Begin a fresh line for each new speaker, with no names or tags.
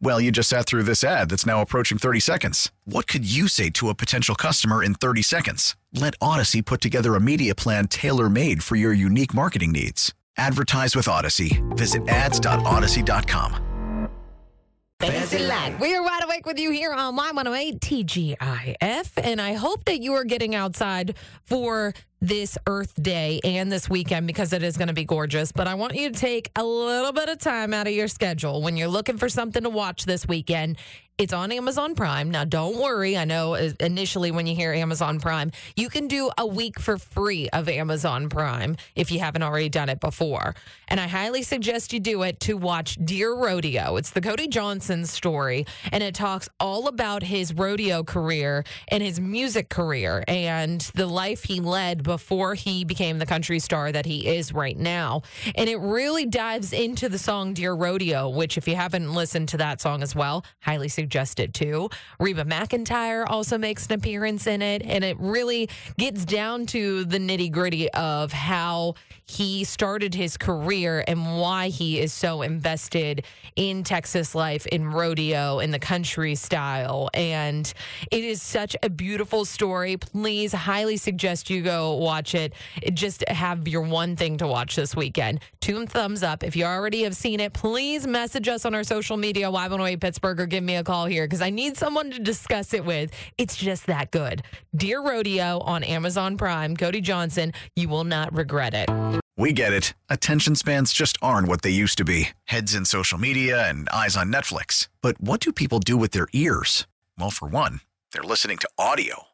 Well, you just sat through this ad that's now approaching 30 seconds. What could you say to a potential customer in 30 seconds? Let Odyssey put together a media plan tailor made for your unique marketing needs. Advertise with Odyssey. Visit ads.odyssey.com.
Fancy life. We are wide awake with you here on Y108 TGIF, and I hope that you are getting outside for this Earth Day and this weekend because it is going to be gorgeous. But I want you to take a little bit of time out of your schedule when you're looking for something to watch this weekend it's on Amazon Prime. Now, don't worry. I know uh, initially when you hear Amazon Prime, you can do a week for free of Amazon Prime if you haven't already done it before. And I highly suggest you do it to watch Dear Rodeo. It's the Cody Johnson story, and it talks all about his rodeo career and his music career and the life he led before he became the country star that he is right now. And it really dives into the song Dear Rodeo, which, if you haven't listened to that song as well, highly suggest suggested too. Reba McEntire also makes an appearance in it, and it really gets down to the nitty gritty of how he started his career and why he is so invested in Texas life, in rodeo, in the country style. And it is such a beautiful story. Please, highly suggest you go watch it. Just have your one thing to watch this weekend. Two thumbs up. If you already have seen it, please message us on our social media, Y108 Pittsburgh, or give me a call call here because I need someone to discuss it with. It's just that good. Dear Rodeo on Amazon Prime. Cody Johnson, you will not regret it.
We get it. Attention spans just aren't what they used to be heads in social media and eyes on Netflix. But what do people do with their ears? Well, for one, they're listening to audio.